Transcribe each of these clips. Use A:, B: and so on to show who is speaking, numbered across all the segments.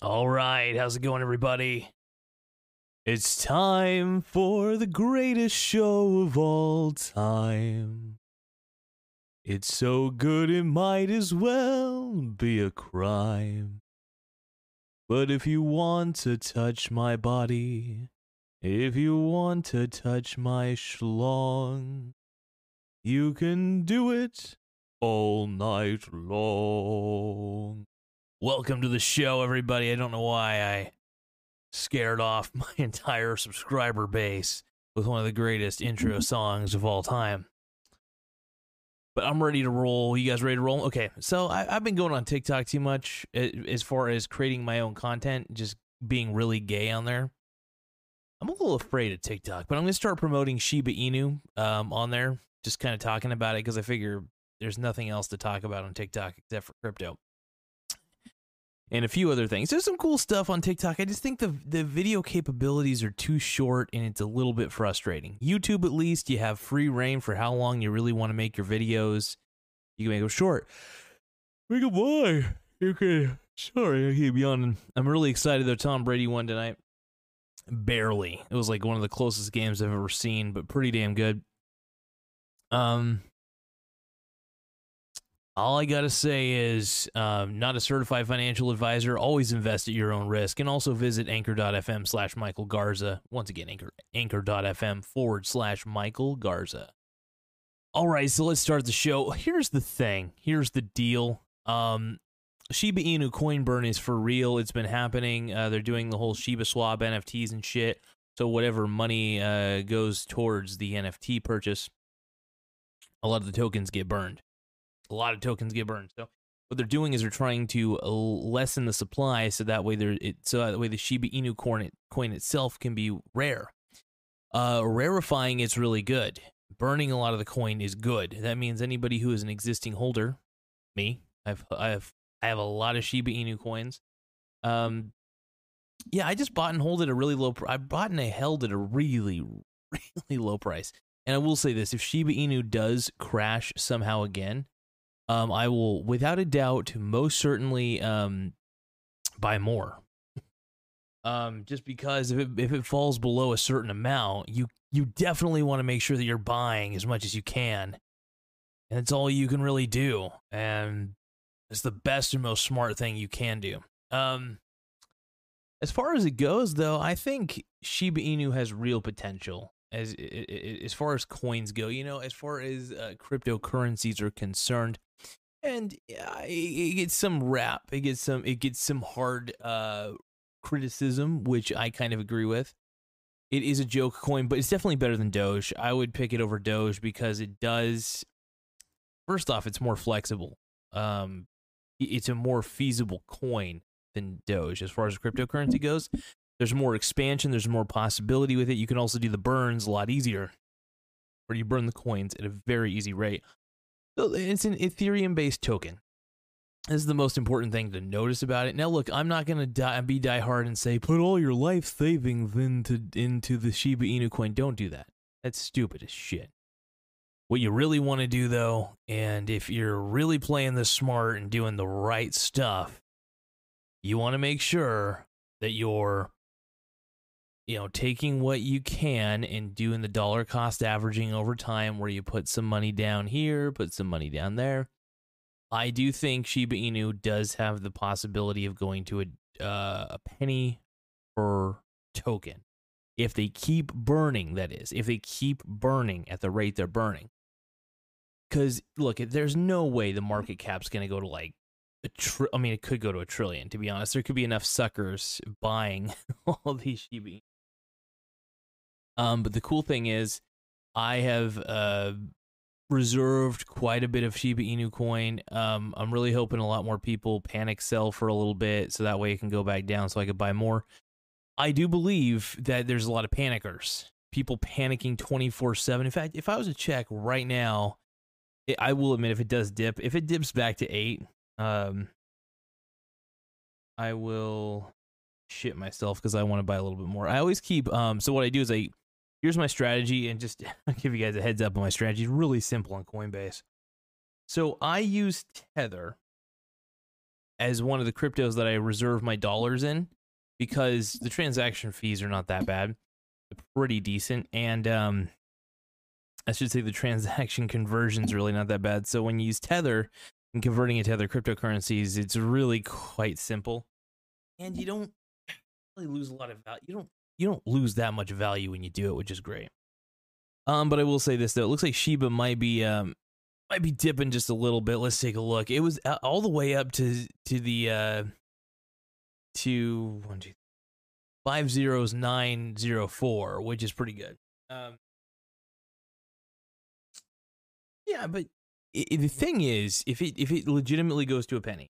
A: All right, how's it going, everybody? It's time for the greatest show of all time. It's so good it might as well be a crime. But if you want to touch my body, if you want to touch my schlong, you can do it all night long. Welcome to the show, everybody. I don't know why I scared off my entire subscriber base with one of the greatest intro songs of all time. But I'm ready to roll. You guys ready to roll? Okay, so I, have been going on TikTok too much as far as creating my own content, just being really gay on there. I'm a little afraid of TikTok, but I'm going to start promoting Shiba Inu um, on there, just kind of talking about it because I figure there's nothing else to talk about on TikTok except for crypto and a few other things. There's some cool stuff on TikTok. I just think the the video capabilities are too short and it's a little bit frustrating. YouTube at least you have free rein for how long you really want to make your videos. You can make them short. Make wide. You can. Sorry, I keep yawning. I'm really excited though. Tom Brady won tonight. Barely. It was like one of the closest games I've ever seen, but pretty damn good. Um, all I gotta say is, um, not a certified financial advisor. Always invest at your own risk, and also visit anchor.fm slash Michael Garza. Once again, anchor anchor.fm forward slash Michael Garza. All right, so let's start the show. Here's the thing. Here's the deal. Um, Shiba Inu coin burn is for real. It's been happening. Uh, they're doing the whole Shiba Swap NFTs and shit. So whatever money uh, goes towards the NFT purchase, a lot of the tokens get burned a lot of tokens get burned. So what they're doing is they're trying to uh, lessen the supply, so that way they're it, so that way the Shiba Inu coin, coin itself can be rare. Uh, rarefying it's really good. Burning a lot of the coin is good. That means anybody who is an existing holder, me, I've I have I have a lot of Shiba Inu coins. Um, yeah, I just bought and hold at a really low. Pr- I bought and I held at a really, really low price. And I will say this: if Shiba Inu does crash somehow again, um, I will, without a doubt, most certainly um, buy more. um, just because if it, if it falls below a certain amount, you you definitely want to make sure that you're buying as much as you can, and it's all you can really do, and it's the best and most smart thing you can do. Um, as far as it goes, though, I think Shiba Inu has real potential as as far as coins go. You know, as far as uh, cryptocurrencies are concerned, and it, it, gets some rap. It gets some. It gets some hard uh, criticism, which I kind of agree with. It is a joke coin, but it's definitely better than Doge. I would pick it over Doge because it does. First off, it's more flexible. Um, it's a more feasible coin than Doge as far as cryptocurrency goes. There's more expansion. There's more possibility with it. You can also do the burns a lot easier, where you burn the coins at a very easy rate. So it's an Ethereum based token. This is the most important thing to notice about it. Now, look, I'm not gonna die, be die hard and say put all your life savings into into the Shiba Inu coin. Don't do that. That's stupid as shit. What you really want to do, though, and if you're really playing this smart and doing the right stuff, you want to make sure that you're you know, taking what you can and doing the dollar cost averaging over time where you put some money down here, put some money down there. I do think Shiba Inu does have the possibility of going to a, uh, a penny per token. If they keep burning, that is, if they keep burning at the rate they're burning. Because, look, there's no way the market cap's going to go to like a tr- I mean, it could go to a trillion, to be honest. There could be enough suckers buying all these Shiba um, but the cool thing is, I have uh, reserved quite a bit of Shiba Inu coin. Um, I'm really hoping a lot more people panic sell for a little bit so that way it can go back down so I could buy more. I do believe that there's a lot of panickers, people panicking 24 7. In fact, if I was to check right now, it, I will admit if it does dip, if it dips back to eight, um, I will shit myself because I want to buy a little bit more. I always keep, um, so what I do is I, here's my strategy and just I'll give you guys a heads up on my strategy. It's really simple on Coinbase. So I use Tether as one of the cryptos that I reserve my dollars in because the transaction fees are not that bad. They're pretty decent. And um, I should say the transaction conversion is really not that bad. So when you use Tether and converting it to other cryptocurrencies, it's really quite simple. And you don't really lose a lot of value. You don't you don't lose that much value when you do it, which is great. Um, but I will say this though, it looks like Shiba might be um might be dipping just a little bit. Let's take a look. It was uh, all the way up to to the uh to one two five zeros nine zero four, which is pretty good. Um, yeah, but it, the thing is, if it if it legitimately goes to a penny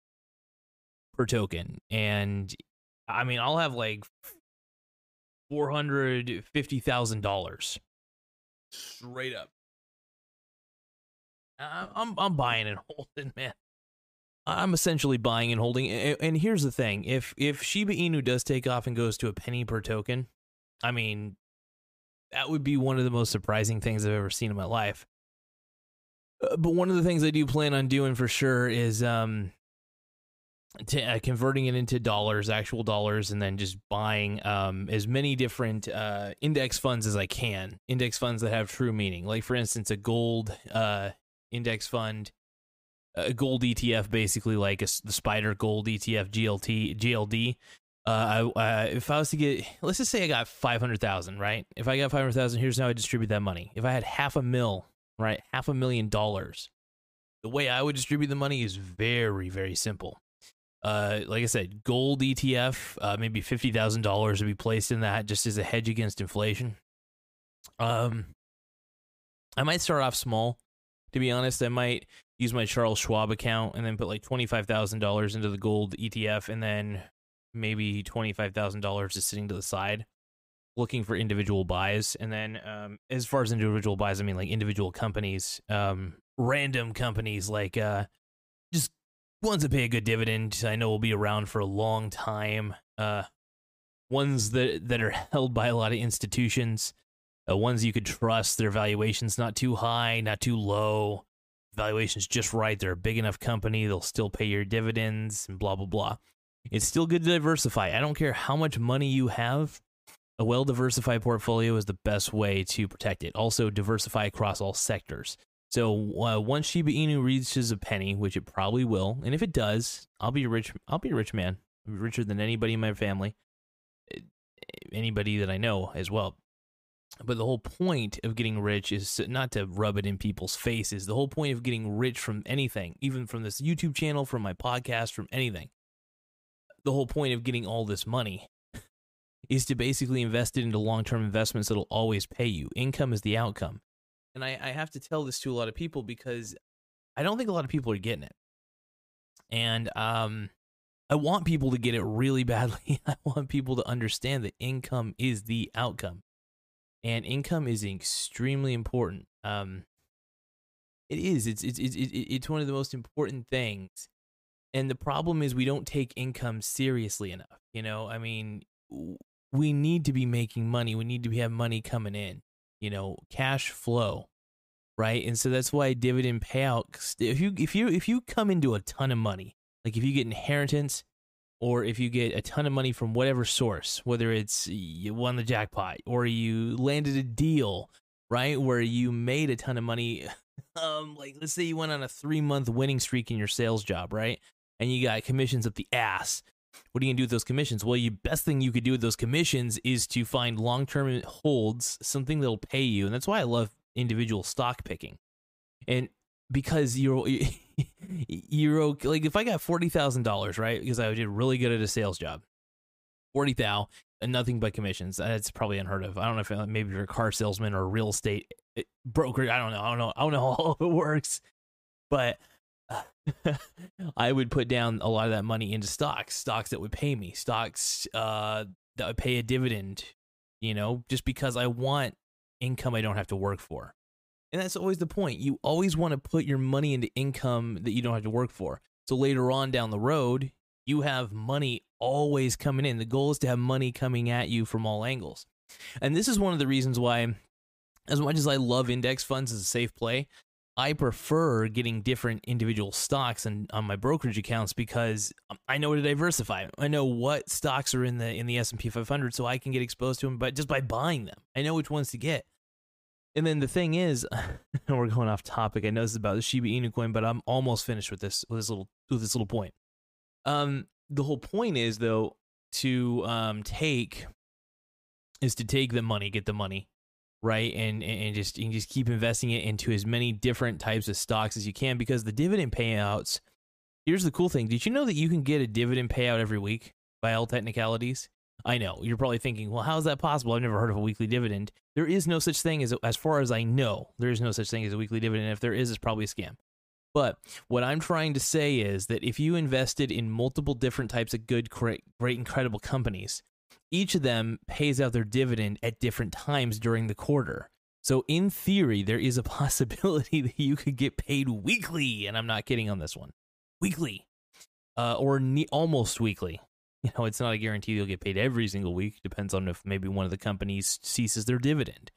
A: per token, and I mean, I'll have like four hundred fifty thousand dollars straight up. I'm I'm buying and holding, man. I'm essentially buying and holding. And here's the thing: if if Shiba Inu does take off and goes to a penny per token, I mean, that would be one of the most surprising things I've ever seen in my life. Uh, but one of the things I do plan on doing for sure is um, to, uh, converting it into dollars, actual dollars, and then just buying um, as many different uh, index funds as I can. Index funds that have true meaning, like for instance, a gold uh, index fund, a gold ETF, basically like a, the SPDR Gold ETF GLT GLD. Uh, I, if I was to get, let's just say I got five hundred thousand, right? If I got five hundred thousand, here's how I distribute that money. If I had half a mil right? Half a million dollars. The way I would distribute the money is very, very simple. Uh, like I said, gold ETF, uh, maybe fifty thousand dollars would be placed in that just as a hedge against inflation. Um, I might start off small. To be honest, I might use my Charles Schwab account and then put like twenty five thousand dollars into the gold ETF, and then maybe twenty five thousand dollars just sitting to the side looking for individual buys. And then um, as far as individual buys, I mean like individual companies, um, random companies like uh, just ones that pay a good dividend. I know will be around for a long time. Uh, ones that that are held by a lot of institutions. Uh, ones you could trust. Their valuations not too high, not too low. Valuations just right. They're a big enough company. They'll still pay your dividends and blah blah blah. It's still good to diversify. I don't care how much money you have a well diversified portfolio is the best way to protect it. Also, diversify across all sectors. So uh, once Shiba Inu reaches a penny, which it probably will, and if it does, I'll be a rich. I'll be a rich man, richer than anybody in my family, eh, anybody that I know as well. But the whole point of getting rich is not to rub it in people's faces. The whole point of getting rich from anything, even from this YouTube channel, from my podcast, from anything, the whole point of getting all this money is to basically invest it into long term investments that'll always pay you. Income is the outcome. And I, I have to tell this to a lot of people because I don't think a lot of people are getting it. And um, I want people to get it really badly. I want people to understand that income is the outcome. And income is extremely important. Um, it is. It's, it's, it's, it's one of the most important things. And the problem is we don't take income seriously enough. You know, I mean, we need to be making money. We need to have money coming in, you know, cash flow, right? And so that's why dividend payout. If you if you if you come into a ton of money, like if you get inheritance, or if you get a ton of money from whatever source, whether it's you won the jackpot or you landed a deal, right, where you made a ton of money. Um, like let's say you went on a three month winning streak in your sales job, right? And you got commissions up the ass what are you gonna do with those commissions? Well, the best thing you could do with those commissions is to find long term holds, something that'll pay you, and that's why I love individual stock picking. And because you're you're like if I got forty thousand dollars, right? Because I did really good at a sales job, forty thou and nothing but commissions. That's probably unheard of. I don't know if uh, maybe you're a car salesman or a real estate eh, broker. I don't know. I don't know. I don't know how it works, but I would put down a lot of that money into stocks, stocks that would pay me, stocks uh, that would pay a dividend. You know, just because I want income I don't have to work for. And that's always the point. You always want to put your money into income that you don't have to work for. So later on down the road, you have money always coming in. The goal is to have money coming at you from all angles. And this is one of the reasons why, as much as I love index funds as a safe play, I prefer getting different individual stocks and on my brokerage accounts because I know to diversify. I know what stocks are in the in the S and P 500, so I can get exposed to them. But just by buying them, I know which ones to get. And then the thing is, we're going off topic. I know this is about the Shiba Inu coin, but I'm almost finished with this with this little with this little point. Um, the whole point is though to um take is to take the money, get the money, right, and and just and just keep investing it into as many different types of stocks as you can because the dividend payouts. Here's the cool thing: Did you know that you can get a dividend payout every week by all technicalities? I know you're probably thinking, well, how is that possible? I've never heard of a weekly dividend. There is no such thing as, as far as I know, there is no such thing as a weekly dividend. If there is, it's probably a scam. But what I'm trying to say is that if you invested in multiple different types of good, great, great, incredible companies, each of them pays out their dividend at different times during the quarter. So, in theory, there is a possibility that you could get paid weekly. And I'm not kidding on this one weekly uh, or ne- almost weekly. You know, it's not a guarantee you'll get paid every single week. Depends on if maybe one of the companies ceases their dividend.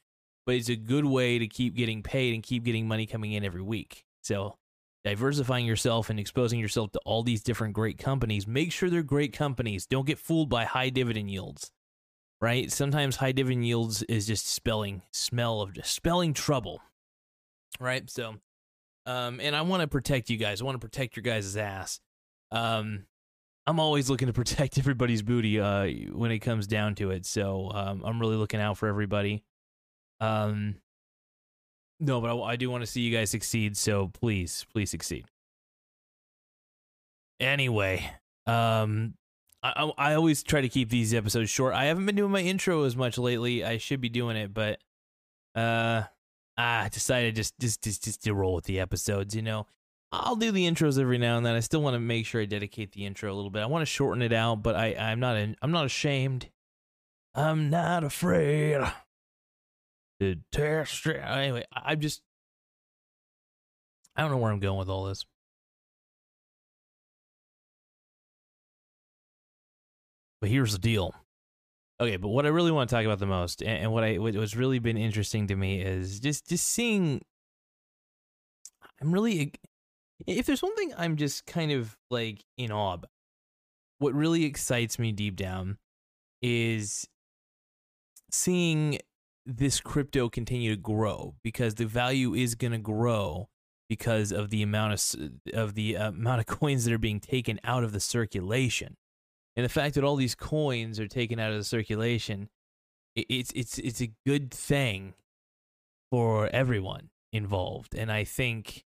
A: But it's a good way to keep getting paid and keep getting money coming in every week. So, diversifying yourself and exposing yourself to all these different great companies. Make sure they're great companies. Don't get fooled by high dividend yields. Right? Sometimes high dividend yields is just spelling smell of just spelling trouble. Right? So um and I want to protect you guys. I want to protect your guys' ass. Um I'm always looking to protect everybody's booty uh when it comes down to it. So um I'm really looking out for everybody. Um no, but I, I do want to see you guys succeed. So please, please succeed. Anyway, um, I, I always try to keep these episodes short. I haven't been doing my intro as much lately. I should be doing it, but uh, I decided just just just just to roll with the episodes. You know, I'll do the intros every now and then. I still want to make sure I dedicate the intro a little bit. I want to shorten it out, but I I'm not in, I'm not ashamed. I'm not afraid it. Anyway, I am just I don't know where I'm going with all this. But here's the deal. Okay, but what I really want to talk about the most, and, what I what was really been interesting to me is just just seeing. I'm really, if there's one thing I'm just kind of like in awe about, what really excites me deep down is seeing this crypto continue to grow because the value is going to grow because of the amount of of the uh, amount of coins that are being taken out of the circulation. And the fact that all these coins are taken out of the circulation it's it's it's a good thing for everyone involved. And i think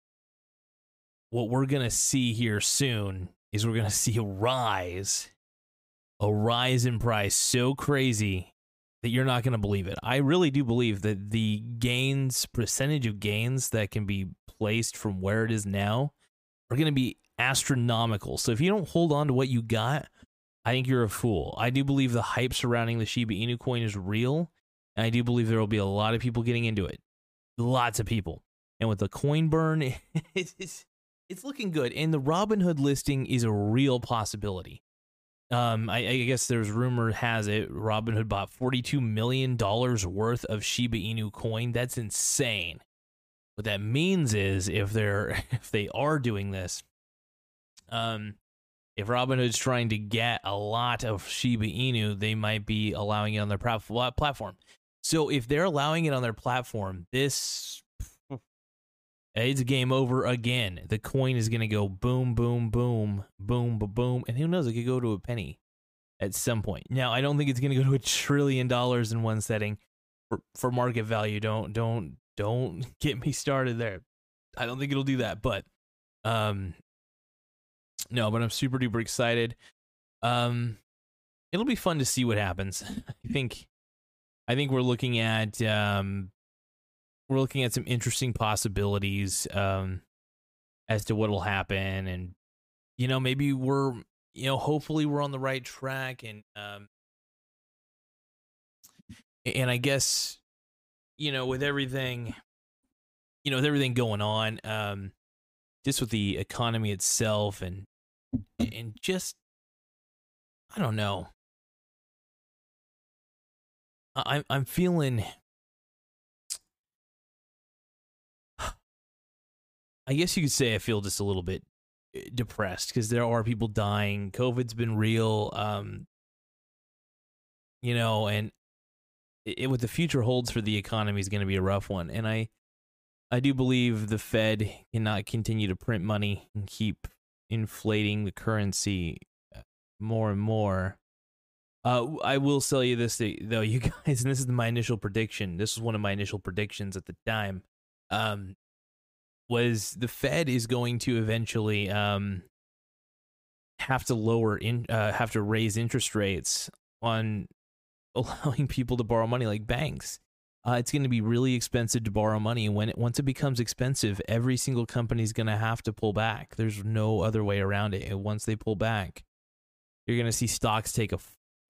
A: what we're going to see here soon is we're going to see a rise a rise in price so crazy that you're not going to believe it. I really do believe that the gains, percentage of gains that can be placed from where it is now are going to be astronomical. So if you don't hold on to what you got, I think you're a fool. I do believe the hype surrounding the Shiba Inu coin is real. And I do believe there will be a lot of people getting into it. Lots of people. And with the coin burn, it's, it's looking good. And the Robinhood listing is a real possibility. Um, I, I, guess there's rumor has it Robinhood bought 42 million dollars worth of Shiba Inu coin. That's insane. What that means is if they're if they are doing this, um, if Robinhood's trying to get a lot of Shiba Inu, they might be allowing it on their platform. So if they're allowing it on their platform, this it's game over again. The coin is going to go boom, boom, boom, boom, boom, boom. And who knows, it could go to a penny at some point. Now, I don't think it's going to go to a trillion dollars in one setting for, for market value. Don't, don't, don't get me started there. I don't think it'll do that, but, um, no, but I'm super duper excited. Um, it'll be fun to see what happens. I think, I think we're looking at, um, we're looking at some interesting possibilities um, as to what will happen, and you know, maybe we're you know, hopefully we're on the right track, and um, and I guess you know, with everything, you know, with everything going on, um, just with the economy itself, and and just I don't know. I'm I'm feeling I guess you could say I feel just a little bit eh, depressed because there are people dying. COVID's been real. Um, you know, and it, what the future holds for the economy is going to be a rough one. And I, I do believe the Fed cannot continue to print money and keep inflating the currency uh, more and more. Uh, I will tell you this though, you guys, and this is my initial prediction. This was one of my initial predictions at the time. Um, was the Fed is going to eventually um have to lower in uh, have to raise interest rates on allowing people to borrow money like banks. Uh, it's going to be really expensive to borrow money. When it, once it becomes expensive, every single company is going to have to pull back. There's no other way around it. And once they pull back, you're going to see stocks take a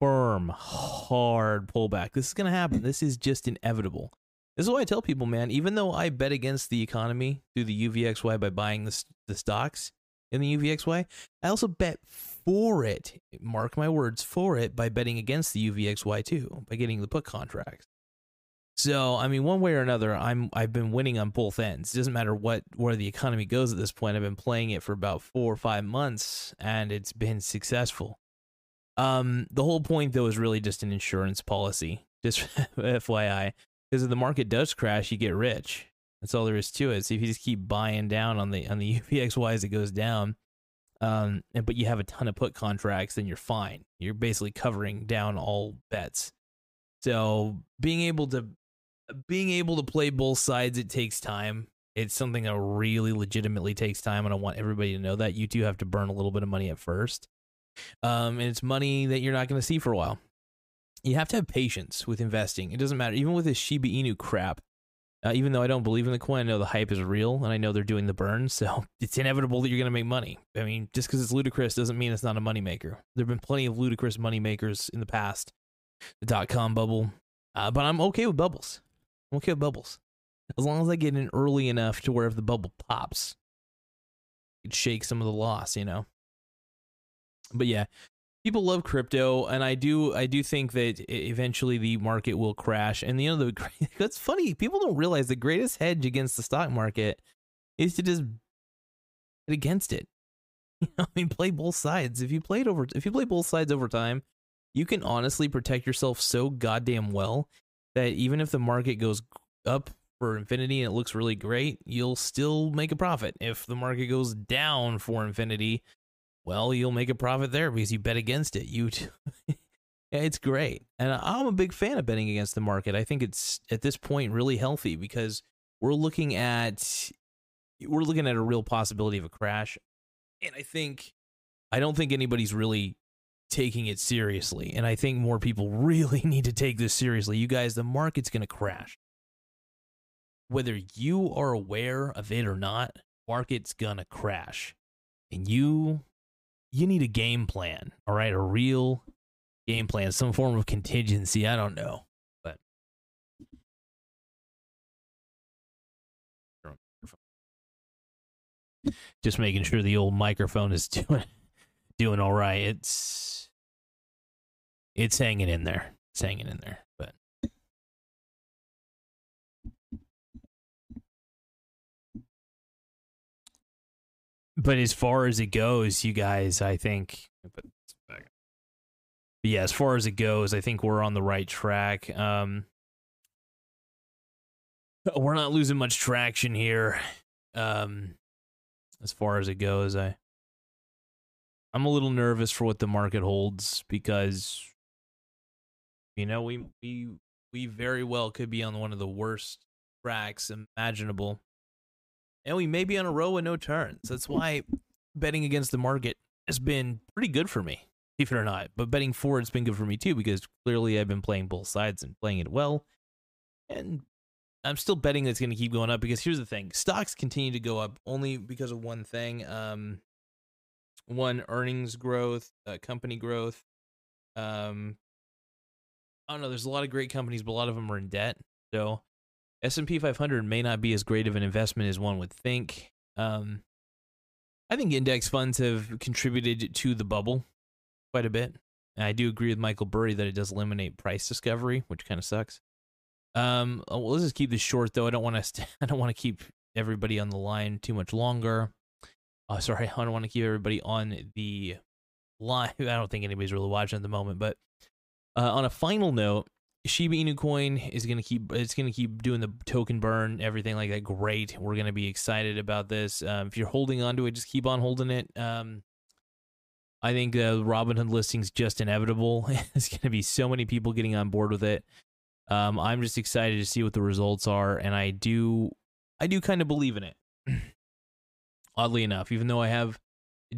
A: firm, hard pullback. This is going to happen. This is just inevitable. This is why I tell people, man, even though I bet against the economy through the UVXY by buying the, the stocks in the UVXY, I also bet for it, mark my words, for it by betting against the UVXY too, by getting the put contracts. So, I mean, one way or another, I'm I've been winning on both ends. It doesn't matter what where the economy goes at this point. I've been playing it for about four or five months, and it's been successful. Um, the whole point though is really just an insurance policy, just FYI, because if the market does crash, you get rich. That's all there is to it. So if you just keep buying down on the on the UVXY as it goes down, um, and, but you have a ton of put contracts, then you're fine. You're basically covering down all bets. So being able to being able to play both sides, it takes time. It's something that really legitimately takes time, and I want everybody to know that you do have to burn a little bit of money at first. Um, and it's money that you're not going to see for a while. You have to have patience with investing. It doesn't matter, even with this Shiba Inu crap. Uh, even though I don't believe in the coin, I know the hype is real, and I know they're doing the burn, so it's inevitable that you're going to make money. I mean, just because it's ludicrous doesn't mean it's not a moneymaker. There have been plenty of ludicrous moneymakers in the past, the dot com bubble, uh, but I'm okay with bubbles. I'm okay with bubbles. As long as I get in early enough to where if the bubble pops, it shakes some of the loss, you know? But yeah, people love crypto and i do i do think that eventually the market will crash. And you know the that's funny people don't realize the greatest hedge against the stock market is to just get against it. You know, i mean play both sides. If you play it over if you play both sides over time you can honestly protect yourself so goddamn well that even if the market goes up for infinity and it looks really great you'll still make a profit. If the market goes down for infinity well, you'll make a profit there because you bet against it. You, it's great, and I'm a big fan of betting against the market. I think it's at this point really healthy because we're looking at we're looking at a real possibility of a crash, and I think I don't think anybody's really taking it seriously, and I think more people really need to take this seriously. You guys, the market's going to crash. Whether you are aware of it or not, market's going to crash. And you you need a game plan, all right? A real game plan, some form of contingency. I don't know, but just making sure the old microphone is doing doing all right. It's it's hanging in there. It's hanging in there. But as far as it goes, you guys, I think. Yeah, as far as it goes, I think we're on the right track. Um, we're not losing much traction here. Um, as far as it goes, I I'm a little nervous for what the market holds because you know we we we very well could be on one of the worst tracks imaginable and we may be on a row with no turns. That's why betting against the market has been pretty good for me, it or not. But betting for it's been good for me too because clearly I've been playing both sides and playing it well. And I'm still betting it's going to keep going up because here's the thing: stocks continue to go up only because of one thing. Um, one earnings growth, uh, company growth. Um, I don't know. There's a lot of great companies, but a lot of them are in debt. So S&P 500 may not be as great of an investment as one would think. Um, I think index funds have contributed to the bubble quite a bit. And I do agree with Michael Burry that it does eliminate price discovery, which kind of sucks. Um, uh, well, let's just keep this short though. I don't want to. St- I don't want to keep everybody on the line too much longer. Oh, sorry, I don't want to keep everybody on the line. I don't think anybody's really watching at the moment. But uh, on a final note, Shiba Inu coin is gonna keep. It's gonna keep doing the token burn, everything like that. Great. We're gonna be excited about this. Um, if you're holding on to it, just keep on holding it. Um, I think uh, Robinhood listing's just inevitable. There's to be so many people getting on board with it. Um, I'm just excited to see what the results are, and I do, I do kind of believe in it. Oddly enough, even though I have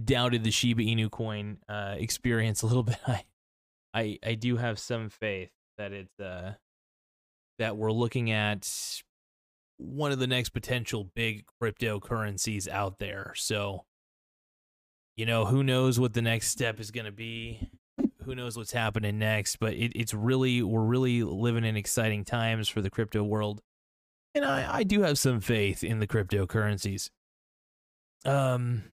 A: doubted the Shiba Inu coin uh, experience a little bit, I, I, I do have some faith that it's uh, that we're looking at one of the next potential big cryptocurrencies out there. So, you know, who knows what the next step is going to be? who knows what's happening next, but it, it's really we're really living in exciting times for the crypto world, and I, I do have some faith in the cryptocurrencies. Um,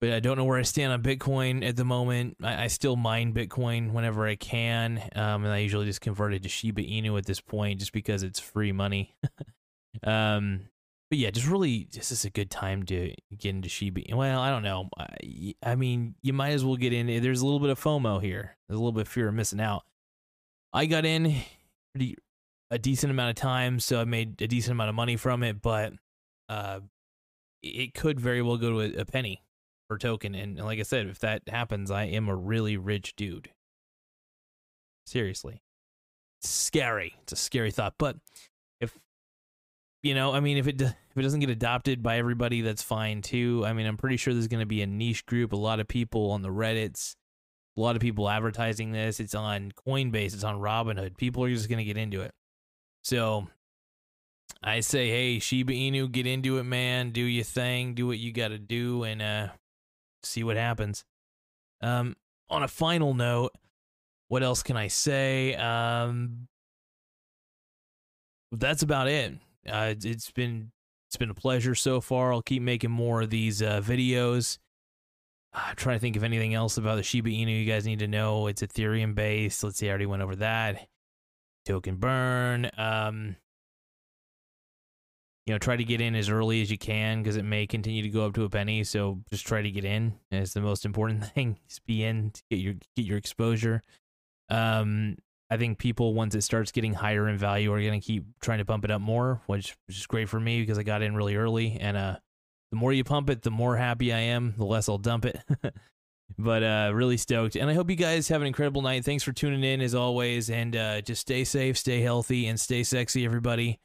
A: but I don't know where I stand on Bitcoin at the moment. I, I still mine Bitcoin whenever I can, um, and I usually just convert it to Shiba Inu at this point, just because it's free money. um, but yeah, just really, this is a good time to get into Shiba. Well, I don't know. I, I mean, you might as well get in. There's a little bit of FOMO here. There's a little bit of fear of missing out. I got in pretty a decent amount of time, so I made a decent amount of money from it. But uh, it could very well go to a, a penny per token. And like I said, if that happens, I am a really rich dude. Seriously, it's scary. It's a scary thought, but if you know, I mean, if it if it doesn't get adopted by everybody, that's fine too. I mean, I'm pretty sure there's going to be a niche group, a lot of people on the Reddit's, a lot of people advertising this. It's on Coinbase, it's on Robinhood. People are just going to get into it. So I say, hey, Shiba Inu, get into it, man. Do your thing, do what you got to do, and uh, see what happens. Um, on a final note, what else can I say? Um, that's about it. Uh, it's been it's been a pleasure so far. I'll keep making more of these uh, videos. I'm trying to think of anything else about the Shiba Inu you guys need to know. It's Ethereum based. Let's see, I already went over that. Token burn. Um, you know, try to get in as early as you can because it may continue to go up to a penny. So just try to get in. It's the most important thing. Just be in to get your get your exposure. Um, I think people once it starts getting higher in value are going to keep trying to pump it up more, which, which is great for me because I got in really early. And uh, the more you pump it, the more happy I am. The less I'll dump it. but uh, really stoked, and I hope you guys have an incredible night. Thanks for tuning in as always, and uh, just stay safe, stay healthy, and stay sexy, everybody.